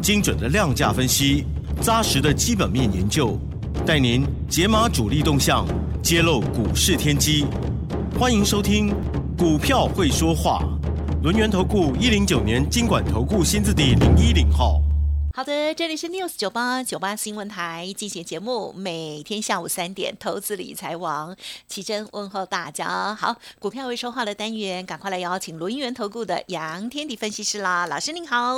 精准的量价分析，扎实的基本面研究，带您解码主力动向，揭露股市天机。欢迎收听《股票会说话》，轮源投顾一零九年经管投顾新字第零一零号。好的，这里是 News 九八九八新闻台进行节目，每天下午三点，投资理财王奇珍问候大家。好，股票会说话的单元，赶快来邀请轮源投顾的杨天地分析师啦，老师您好。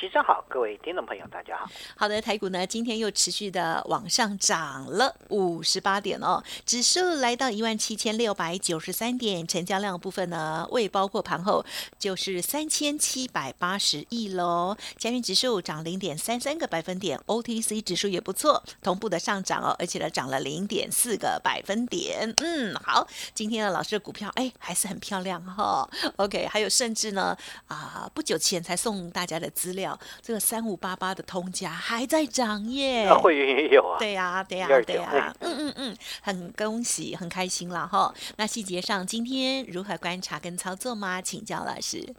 齐生好，各位听众朋友，大家好。好的，台股呢今天又持续的往上涨了五十八点哦，指数来到一万七千六百九十三点，成交量部分呢未包括盘后就是三千七百八十亿喽。加元指数涨零点三三个百分点，OTC 指数也不错，同步的上涨哦，而且呢涨了零点四个百分点。嗯，好，今天的老师的股票哎还是很漂亮哈。OK，还有甚至呢啊不久前才送大家的资料。这个三五八八的通家还在涨耶，会员也有啊，对呀，对呀，对呀，嗯嗯嗯，很恭喜，很开心了哈。那细节上今天如何观察跟操作吗？请教老师。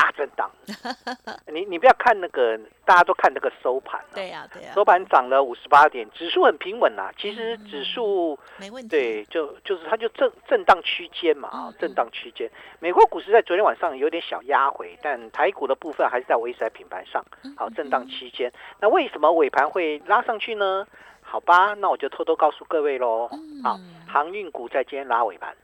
大震荡，你你不要看那个，大家都看那个收盘。对呀，对呀。收盘涨了五十八点，指数很平稳啦。其实指数没问题。对，就就是它就震震荡区间嘛啊，震荡区间。美国股市在昨天晚上有点小压回，但台股的部分还是在维持在平盘上。好，震荡区间。那为什么尾盘会拉上去呢？好吧，那我就偷偷告诉各位喽。好，航运股在今天拉尾盘。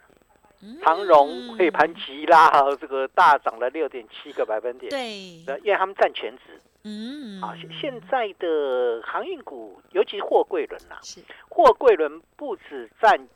长荣汇盘急拉，这个大涨了六点七个百分点。对，因为他们占全值。嗯，啊，现在的航运股，尤其是货柜轮呐，货柜轮不止占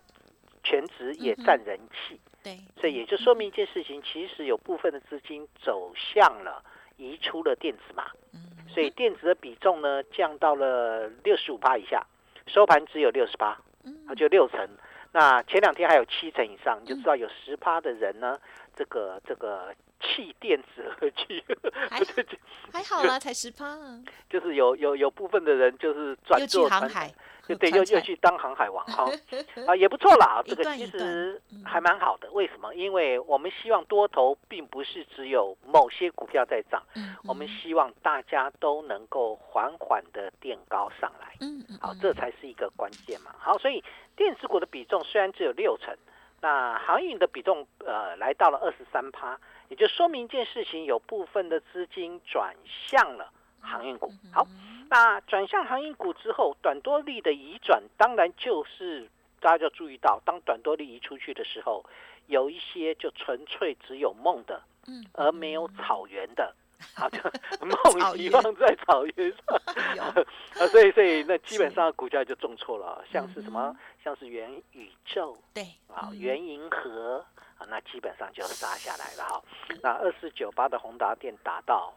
全值，也占人气。对，所以也就说明一件事情，其实有部分的资金走向了移出了电子嘛。嗯，所以电子的比重呢降到了六十五趴以下，收盘只有六十八，啊，就六成。那前两天还有七成以上，你就知道有十趴的人呢，这个这个气电子而去，还 还好啦，才十趴，就是有有有部分的人就是转做航海。就对，又又去当航海王哈，啊，也不错啦。这个其实还蛮好的。为什么？因为我们希望多头并不是只有某些股票在涨，我们希望大家都能够缓缓的垫高上来。嗯嗯，好，这才是一个关键嘛。好，所以电子股的比重虽然只有六成，那航运的比重呃来到了二十三趴，也就说明一件事情，有部分的资金转向了航运股。好。那转向航运股之后，短多利的移转，当然就是大家就注意到，当短多利移出去的时候，有一些就纯粹只有梦的，嗯，而没有草原的，啊，就 梦遗忘在草原上，啊，所以所以那基本上股价就重挫了，像是什么，像是元宇宙，对，啊，元银河，啊，那基本上就杀下来了哈，那二四九八的宏达电打到。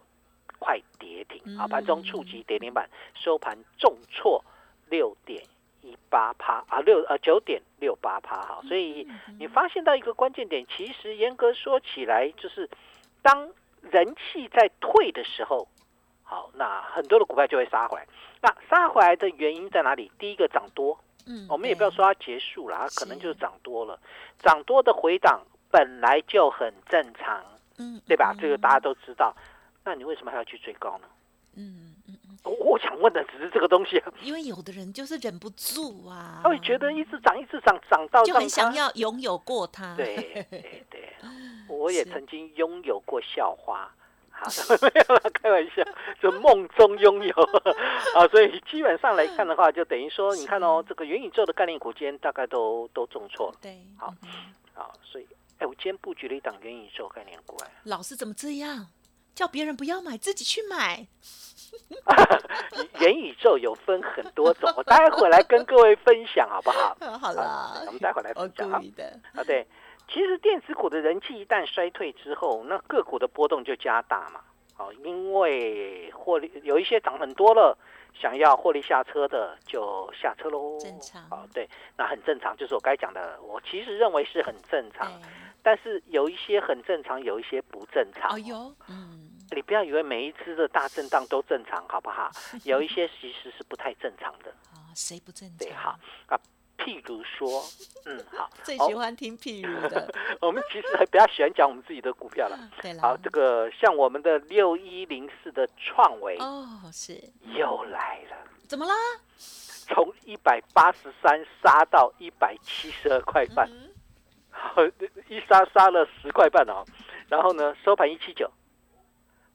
快跌停啊！盘中触及跌停板，收盘重挫六点一八趴啊，六呃九点六八趴哈。所以你发现到一个关键点，其实严格说起来，就是当人气在退的时候，好，那很多的股票就会杀回来。那杀回来的原因在哪里？第一个涨多，嗯，我们也不要说它结束了，它可能就是涨多了。涨多的回档本来就很正常，嗯，对吧？这个大家都知道。那你为什么还要去追高呢？嗯我想问的只是这个东西。因为有的人就是忍不住啊，他会觉得一直涨一直涨，涨到就很想要拥有过它。对对对，我也曾经拥有过校花，好，没有啦，开玩笑，就梦中拥有 啊。所以基本上来看的话，就等于说，你看哦，这个元宇宙的概念股今天大概都都重挫了。对，好，好，所以哎，我今天布局了一档元宇宙概念股，哎，老师怎么这样？叫别人不要买，自己去买。元宇宙有分很多种，我待会来跟各位分享，好不好？好了，我们待会来分享。的啊，对，其实电子股的人气一旦衰退之后，那个股的波动就加大嘛。好，因为获利有一些涨很多了，想要获利下车的就下车喽。正常哦，对，那很正常，就是我该讲的，我其实认为是很正常，但是有一些很正常，有一些不正常。哦哟，嗯，你不要以为每一次的大震荡都正常，好不好？有一些其实是不太正常的。啊，谁不正常？对，好啊。譬如说，嗯，好，最喜欢听譬如的。我们其实还比较喜欢讲我们自己的股票了。对了，好，这个像我们的六一零四的创维哦，是又来了。怎么啦？从一百八十三杀到一百七十二块半，好，一杀杀了十块半哦。然后呢，收盘一七九，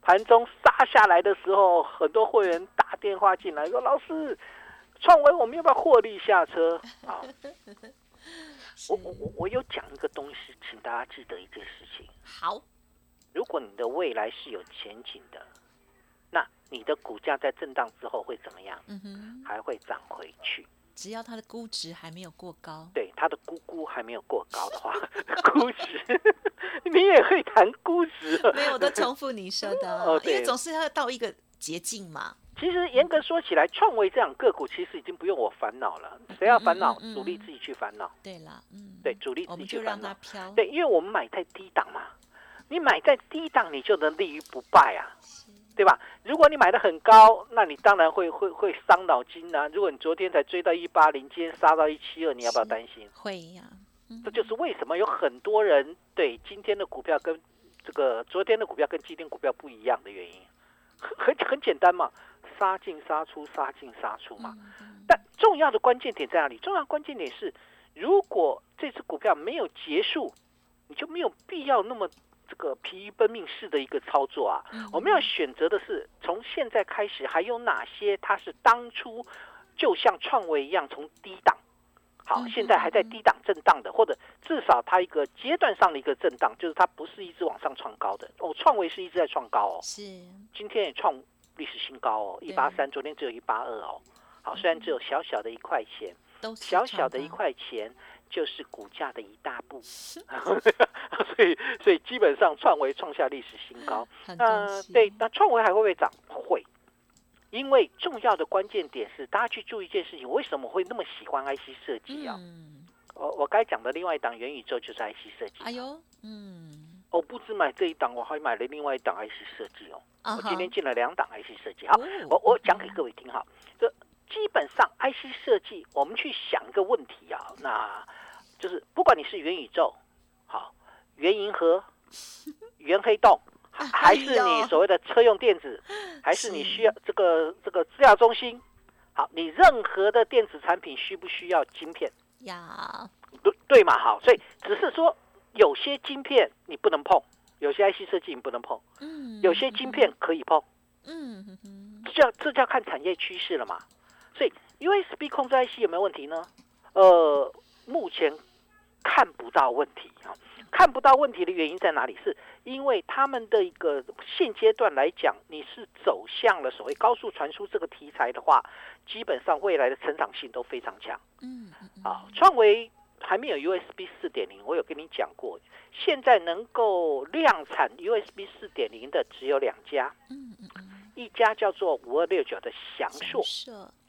盘中杀下来的时候，很多会员打电话进来说：“老师。”创维，我们要不要获利下车 啊？我我我我有讲一个东西，请大家记得一件事情。好，如果你的未来是有前景的，那你的股价在震荡之后会怎么样？嗯哼，还会涨回去。只要它的估值还没有过高，对，它的估估还没有过高的话，估值你也会谈估值。没有，我都重复你说的，哦因为总是要到一个捷径嘛。其实严格说起来，创维这样个股其实已经不用我烦恼了。谁要烦恼？主力自己去烦恼。对了，嗯，对，主力自己去烦恼。飘。对，因为我们买在低档嘛，你买在低档，你就能立于不败啊，对吧？如果你买的很高，那你当然会会会伤脑筋啊。如果你昨天才追到一八零，今天杀到一七二，你要不要担心？会呀。这就是为什么有很多人对今天的股票跟这个昨天的股票跟今天股票不一样的原因，很很很简单嘛。杀进杀出，杀进杀出嘛。但重要的关键点在哪里？重要关键点是，如果这只股票没有结束，你就没有必要那么这个疲于奔命式的一个操作啊。我们要选择的是，从现在开始还有哪些它是当初就像创维一样从低档，好，现在还在低档震荡的，或者至少它一个阶段上的一个震荡，就是它不是一直往上创高的。哦，创维是一直在创高哦，是今天也创。历史新高哦，一八三，昨天只有一八二哦。好，虽然只有小小的一块钱，小小的一块钱就是股价的一大步，所以所以基本上创维创下历史新高。那对，那创维还会不会涨？会，因为重要的关键点是大家去注意一件事情，为什么会那么喜欢 IC 设计啊？我我该讲的另外一档元宇宙就是 IC 设计。哎呦，嗯。我不止买这一档，我还买了另外一档 IC 设计哦。我今天进了两档 IC 设计。好，我我讲给各位听哈。这基本上 IC 设计，我们去想一个问题啊，那就是不管你是元宇宙、好元银河、元黑洞，还是你所谓的车用电子，还是你需要这个这个资料中心，好，你任何的电子产品需不需要晶片？要。对对嘛，好，所以只是说。有些晶片你不能碰，有些 IC 设计你不能碰，嗯，有些晶片可以碰，嗯，这叫这叫看产业趋势了嘛。所以 USB 控制 IC 有没有问题呢？呃，目前看不到问题啊，看不到问题的原因在哪里？是因为他们的一个现阶段来讲，你是走向了所谓高速传输这个题材的话，基本上未来的成长性都非常强，嗯，啊，创维。还没有 USB 四点零，我有跟你讲过，现在能够量产 USB 四点零的只有两家，嗯嗯嗯，一家叫做五二六九的翔硕，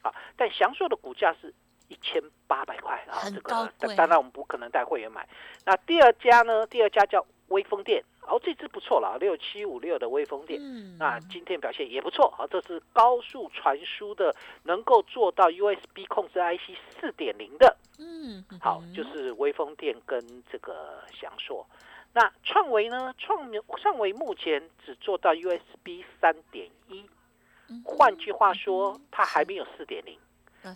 啊，但翔硕的股价是一千八百块，啊，这个当然我们不可能带会员买。那第二家呢？第二家叫微风电。哦，这支不错了，六七五六的微风电，那今天表现也不错。好，这是高速传输的，能够做到 USB 控制 IC 四点零的。嗯，好，就是微风电跟这个翔硕。那创维呢？创创维目前只做到 USB 三点一，换句话说，它还没有四点零。那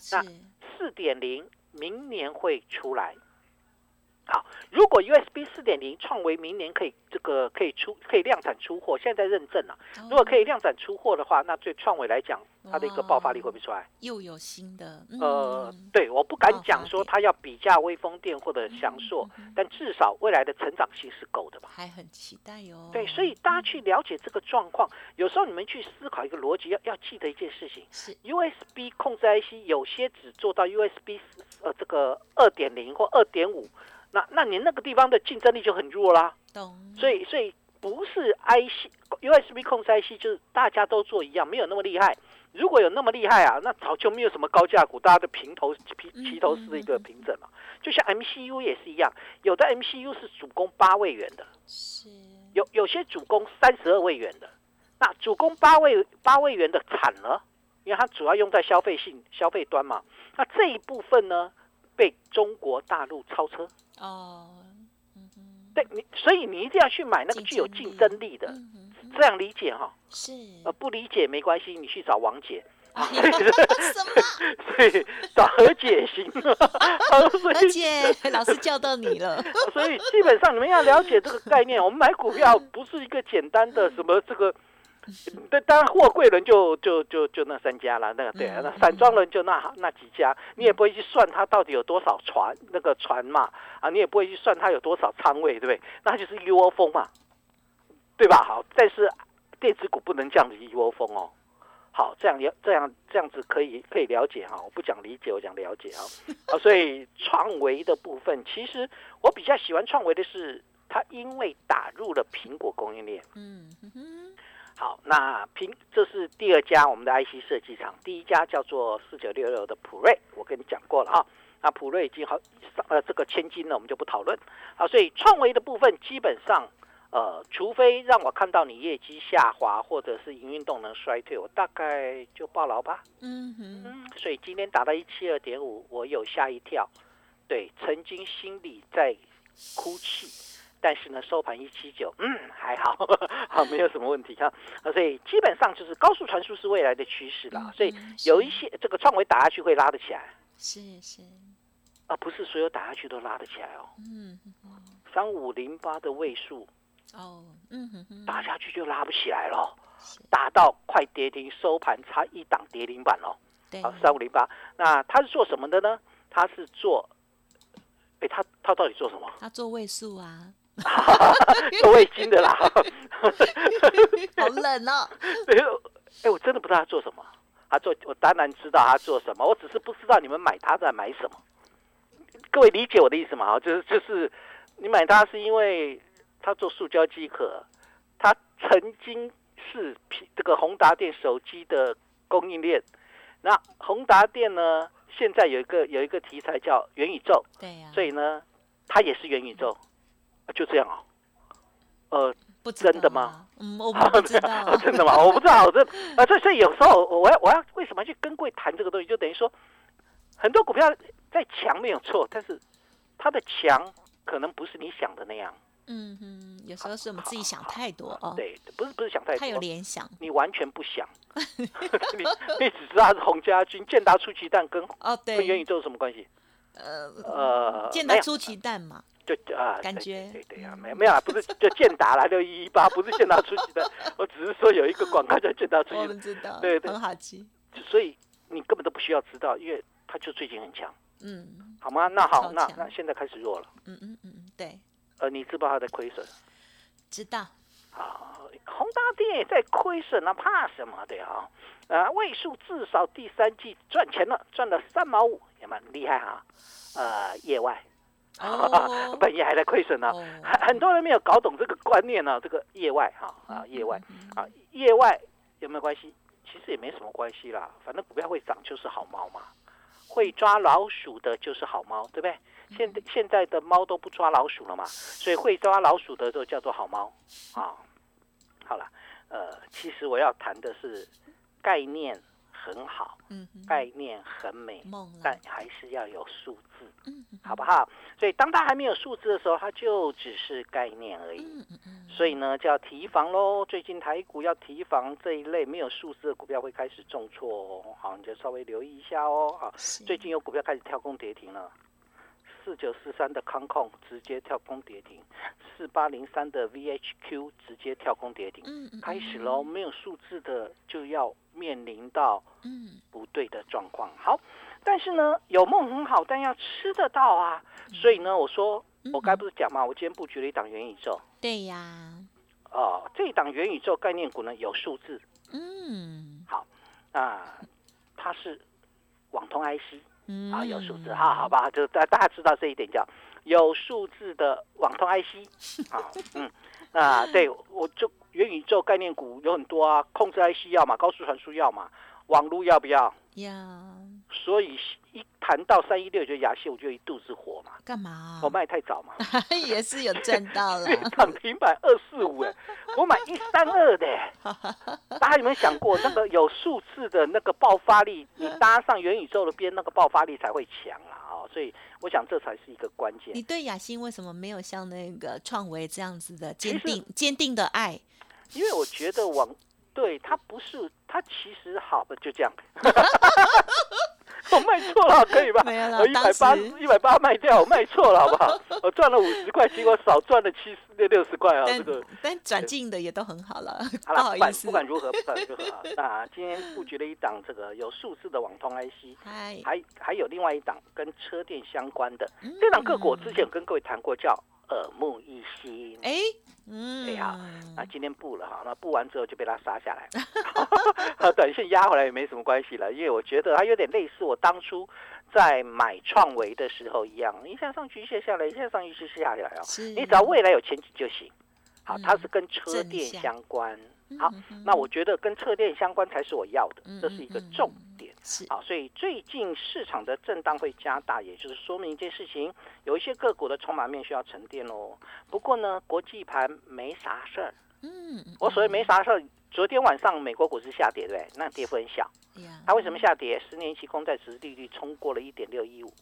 四点零明年会出来。好，如果 USB 四点零创维明年可以这个可以出可以量产出货，现在在认证了。如果可以量产出货的话，那对创维来讲，它的一个爆发力会不会出来？又有新的呃，对，我不敢讲说它要比价微风电或者翔硕，但至少未来的成长性是够的吧？还很期待哟。对，所以大家去了解这个状况，有时候你们去思考一个逻辑，要要记得一件事情：是 USB 控制 IC 有些只做到 USB 呃这个二点零或二点五。那那你那个地方的竞争力就很弱啦，懂？所以所以不是 IC USB 控制 IC 就是大家都做一样，没有那么厉害。如果有那么厉害啊，那早就没有什么高价股，大家的平头平齐头式的一个平整嘛。就像 MCU 也是一样，有的 MCU 是主攻八位元的，是有有些主攻三十二位元的。那主攻八位八位元的惨了，因为它主要用在消费性消费端嘛。那这一部分呢，被中国大陆超车。哦，嗯对你，所以你一定要去买那个具有竞争力的。这样理解哈？是。呃，不理解没关系，你去找王姐。什么？所以找何姐行。何姐，老师叫到你了。所以基本上你们要了解这个概念，我们买股票不是一个简单的什么这个。对，当然货柜人就就就就那三家了，那个对啊，那散装人就那那几家，你也不会去算它到底有多少船那个船嘛，啊，你也不会去算它有多少仓位，对不对？那就是一窝蜂嘛，对吧？好，但是电子股不能这样子一窝蜂哦。好，这样这样这样子可以可以了解哈，我不讲理解，我讲了解啊。啊，所以创维的部分，其实我比较喜欢创维的是，它因为打入了苹果供应链。嗯哼。好，那平这是第二家我们的 IC 设计厂，第一家叫做四九六六的普瑞，我跟你讲过了啊。那普瑞已经好呃这个千金了，我们就不讨论。好，所以创维的部分基本上。呃，除非让我看到你业绩下滑，或者是营运动能衰退，我大概就爆牢吧。嗯哼，所以今天打到一七二点五，我有吓一跳。对，曾经心里在哭泣，但是呢，收盘一七九，嗯，还好，好，没有什么问题哈。所以基本上就是高速传输是未来的趋势啦。所以有一些这个创维打下去会拉得起来。是是，啊，不是所有打下去都拉得起来哦。嗯三五零八的位数。哦，嗯哼哼，打下去就拉不起来了，打到快跌停收盘差一档跌停板哦。对，好，三五零八，那他是做什么的呢？他是做，哎，他他到底做什么？他做位数啊，做味精的啦。好冷哦。哎呦，哎，我真的不知道他做什么。他做，我当然知道他做什么，我只是不知道你们买他在买什么。各位理解我的意思吗？就是就是，你买它是因为。他做塑胶机壳，他曾经是这个宏达电手机的供应链。那宏达电呢，现在有一个有一个题材叫元宇宙，对呀，所以呢，它也是元宇宙，就这样哦。呃，不真的吗？嗯，我不知道，真的吗？我不知道，这啊，这所以有时候我要我要为什么去跟贵谈这个东西，就等于说很多股票在强没有错，但是它的强可能不是你想的那样。嗯哼，有时候是我们自己想太多哦。对，不是不是想太多，太有联想。你完全不想，你你只知道是洪家军、建达出奇蛋跟哦对，跟元宇宙有什么关系？呃呃，建达出奇蛋嘛，就啊，感觉对对啊，没有没有啊，不是就建达来六一一八，不是建达出奇蛋，我只是说有一个广告叫建达出奇蛋，我们知道，对对，很好记。所以你根本都不需要知道，因为它就最近很强。嗯，好吗？那好，那那现在开始弱了。嗯嗯嗯，对。呃，你知不知道他在亏损？知道。啊，宏大电也在亏损，那怕什么的啊？啊，位数至少第三季赚钱了，赚了三毛五，也蛮厉害哈。呃，业外，本业还在亏损呢。很很多人没有搞懂这个观念呢，这个业外哈啊，业外啊，业外有没有关系？其实也没什么关系啦，反正股票会涨就是好猫嘛，会抓老鼠的就是好猫，对不对？现在现在的猫都不抓老鼠了嘛，所以会抓老鼠的都叫做好猫啊。好了，呃，其实我要谈的是概念很好，嗯，概念很美，但还是要有数字，嗯，好不好？所以当它还没有数字的时候，它就只是概念而已。嗯嗯所以呢，就要提防喽。最近台股要提防这一类没有数字的股票会开始重挫哦。好，你就稍微留意一下哦。好，最近有股票开始跳空跌停了。四九四三的康控直接跳空跌停，四八零三的 VHQ 直接跳空跌停，开始喽！没有数字的就要面临到嗯不对的状况。好，但是呢，有梦很好，但要吃得到啊。所以呢，我说我该不是讲嘛，我今天布局了一档元宇宙。对呀。哦，这一档元宇宙概念股呢有数字。嗯。好，啊，它是网通 IC。啊，有数字哈，好吧，就大大家知道这一点叫有数字的网通 IC 啊，嗯，啊，对我就元宇宙概念股有很多啊，控制 IC 要嘛，高速传输要嘛，网络要不要？要。所以一谈到三一六就雅信，我就一肚子火嘛。干嘛？我卖太早嘛。也是有赚到了。涨停板二四五哎，我买一三二的。大家有没有想过，那个有数字的那个爆发力，你搭上元宇宙的边，那个爆发力才会强啊！哦，所以我想这才是一个关键。你对雅欣为什么没有像那个创维这样子的坚定坚定的爱？因为我觉得网对它不是，它其实好的就这样。我卖错了，可以吧？没有了，我一百八一百八卖掉，我卖错了，好不好？我赚了五十块，结果少赚了七十六六十块啊！这个但转进的也都很好了。好了，不管不管如何，不管如何，那今天布局了一档这个有数字的网通 IC，还还有另外一档跟车电相关的这档个股，之前有跟各位谈过，叫耳目一新。哎。嗯，对啊，那今天布了哈，那布完之后就被他杀下来，短线压回来也没什么关系了，因为我觉得它有点类似我当初在买创维的时候一样，一下上去一下下来，一下上去一下下来哦，你只要未来有前景就行。好，它是跟车电相关。好，那我觉得跟车电相关才是我要的，这是一个重点。是，好，所以最近市场的震荡会加大，也就是说明一件事情，有一些个股的筹码面需要沉淀喽。不过呢，国际盘没啥事儿。嗯，我所谓没啥事儿，昨天晚上美国股市下跌，对不对？那跌幅很小。它为什么下跌？十年期公债值利率冲过了一点六一五。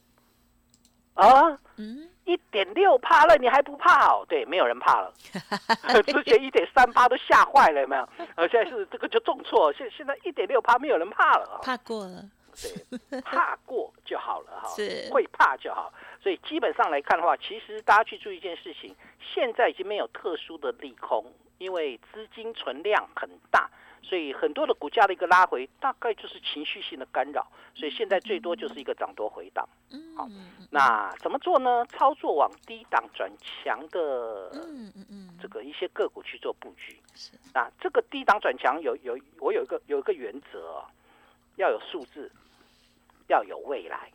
啊，嗯，一点六怕了，你还不怕哦？对，没有人怕了。之前一点三八都吓坏了，有没有？呃，现在是这个就重挫，现现在一点六怕，没有人怕了。怕过了，对，怕过就好了哈。是，会怕就好。所以基本上来看的话，其实大家去注意一件事情，现在已经没有特殊的利空，因为资金存量很大。所以很多的股价的一个拉回，大概就是情绪性的干扰。所以现在最多就是一个涨多回档。好，那怎么做呢？操作往低档转强的，这个一些个股去做布局。是那这个低档转强有有我有一个有一个原则，要有数字，要有未来。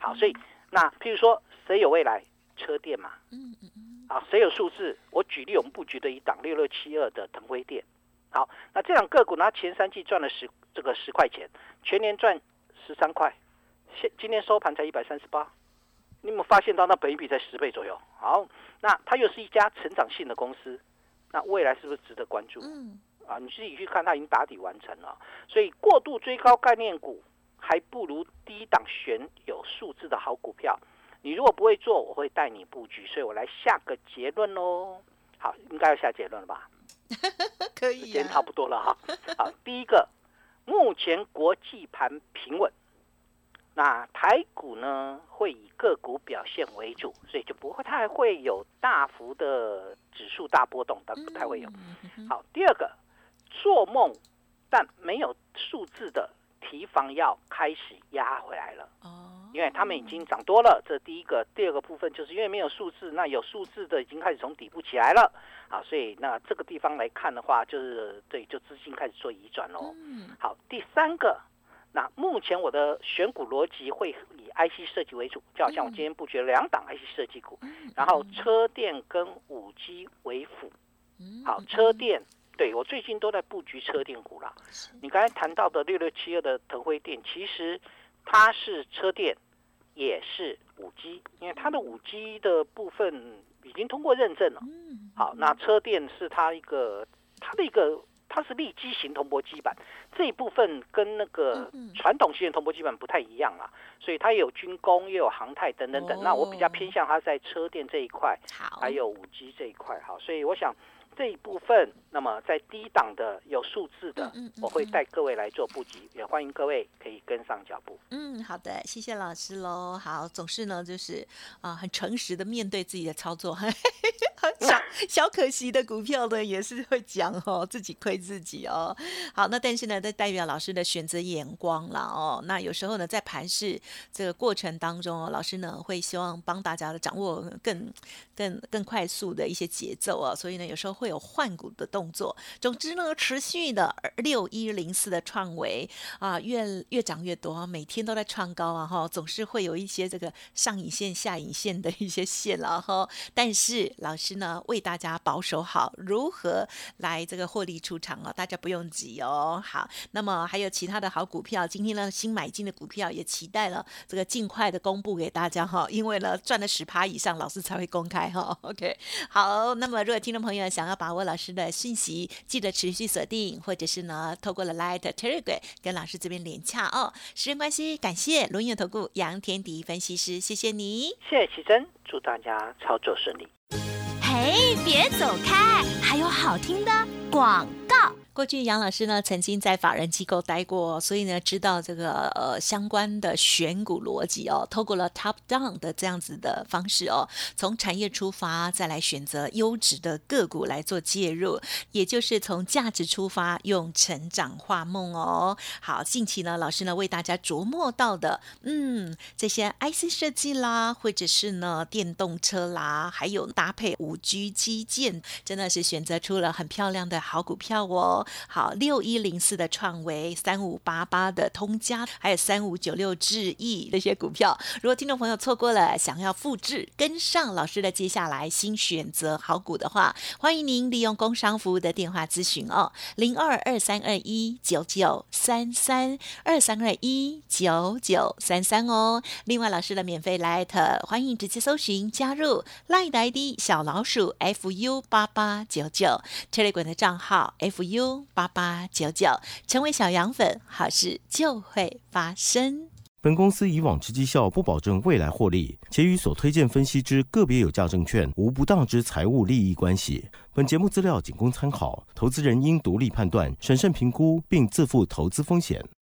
好，所以那譬如说谁有未来？车店嘛。嗯嗯嗯。啊，谁有数字？我举例我们布局的一档六六七二的腾辉店。好，那这两个股呢？前三季赚了十这个十块钱，全年赚十三块，现今天收盘才一百三十八，你有没有发现到那本一比在十倍左右？好，那它又是一家成长性的公司，那未来是不是值得关注？嗯，啊，你自己去看，它已经打底完成了，所以过度追高概念股，还不如低档选有数字的好股票。你如果不会做，我会带你布局，所以我来下个结论喽。好，应该要下结论了吧？可以，时间差不多了哈。好，第一个，目前国际盘平稳，那台股呢会以个股表现为主，所以就不会太会有大幅的指数大波动，但不太会有。好，第二个，做梦但没有数字的提防要开始压回来了。哦。因为他们已经涨多了，这第一个，第二个部分就是因为没有数字，那有数字的已经开始从底部起来了，啊，所以那这个地方来看的话，就是对，就资金开始做移转喽。嗯，好，第三个，那目前我的选股逻辑会以 IC 设计为主，就好像我今天布局了两档 IC 设计股，然后车电跟五 G 为辅。好，车电，对我最近都在布局车电股啦。你刚才谈到的六六七二的腾辉电，其实。它是车电，也是五 G，因为它的五 G 的部分已经通过认证了。好，那车电是它一个，它的一个，它是立基型铜箔基板，这一部分跟那个传统型的铜箔基板不太一样啊，所以它也有军工，也有航太等等等。那我比较偏向它在车电这一块，还有五 G 这一块。哈，所以我想。这一部分，那么在低档的有数字的，我会带各位来做布局，也欢迎各位可以跟上脚步。嗯，好的，谢谢老师喽。好，总是呢，就是啊，很诚实的面对自己的操作。小 小可惜的股票呢，也是会讲哦，自己亏自己哦。好，那但是呢，这代表老师的选择眼光了哦。那有时候呢，在盘市这个过程当中哦，老师呢会希望帮大家的掌握更更更快速的一些节奏啊，所以呢，有时候。会有换股的动作。总之呢，持续的六一零四的创维啊，越越涨越多，每天都在创高啊哈，总是会有一些这个上影线、下影线的一些线了哈。但是老师呢，为大家保守好如何来这个获利出场哦，大家不用急哦。好，那么还有其他的好股票，今天呢新买进的股票也期待了这个尽快的公布给大家哈，因为呢赚了十趴以上，老师才会公开哈。OK，好，那么如果听众朋友想要把握老师的讯息，记得持续锁定，或者是呢透过了 Light Telegram 跟老师这边连洽哦。时间关系，感谢轮眼投顾杨天迪分析师，谢谢你，谢谢奇珍，祝大家操作顺利。嘿，别走开，还有好听的广告。过去杨老师呢曾经在法人机构待过，所以呢知道这个呃相关的选股逻辑哦。透过了 top down 的这样子的方式哦，从产业出发，再来选择优质的个股来做介入，也就是从价值出发，用成长画梦哦。好，近期呢老师呢为大家琢磨到的，嗯，这些 IC 设计啦，或者是呢电动车啦，还有搭配五 G 基建，真的是选择出了很漂亮的好股票哦。好，六一零四的创维，三五八八的通家，还有三五九六智易这些股票，如果听众朋友错过了，想要复制跟上老师的接下来新选择好股的话，欢迎您利用工商服务的电话咨询哦，零二二三二一九九三三二三二一九九三三哦。另外，老师的免费 Light，欢迎直接搜寻加入 Light ID 小老鼠 fu 八八九九 Telegram 的账号 fu。八八九九，成为小羊粉，好事就会发生。本公司以往之绩效不保证未来获利，且与所推荐分析之个别有价证券无不当之财务利益关系。本节目资料仅供参考，投资人应独立判断、审慎评估，并自负投资风险。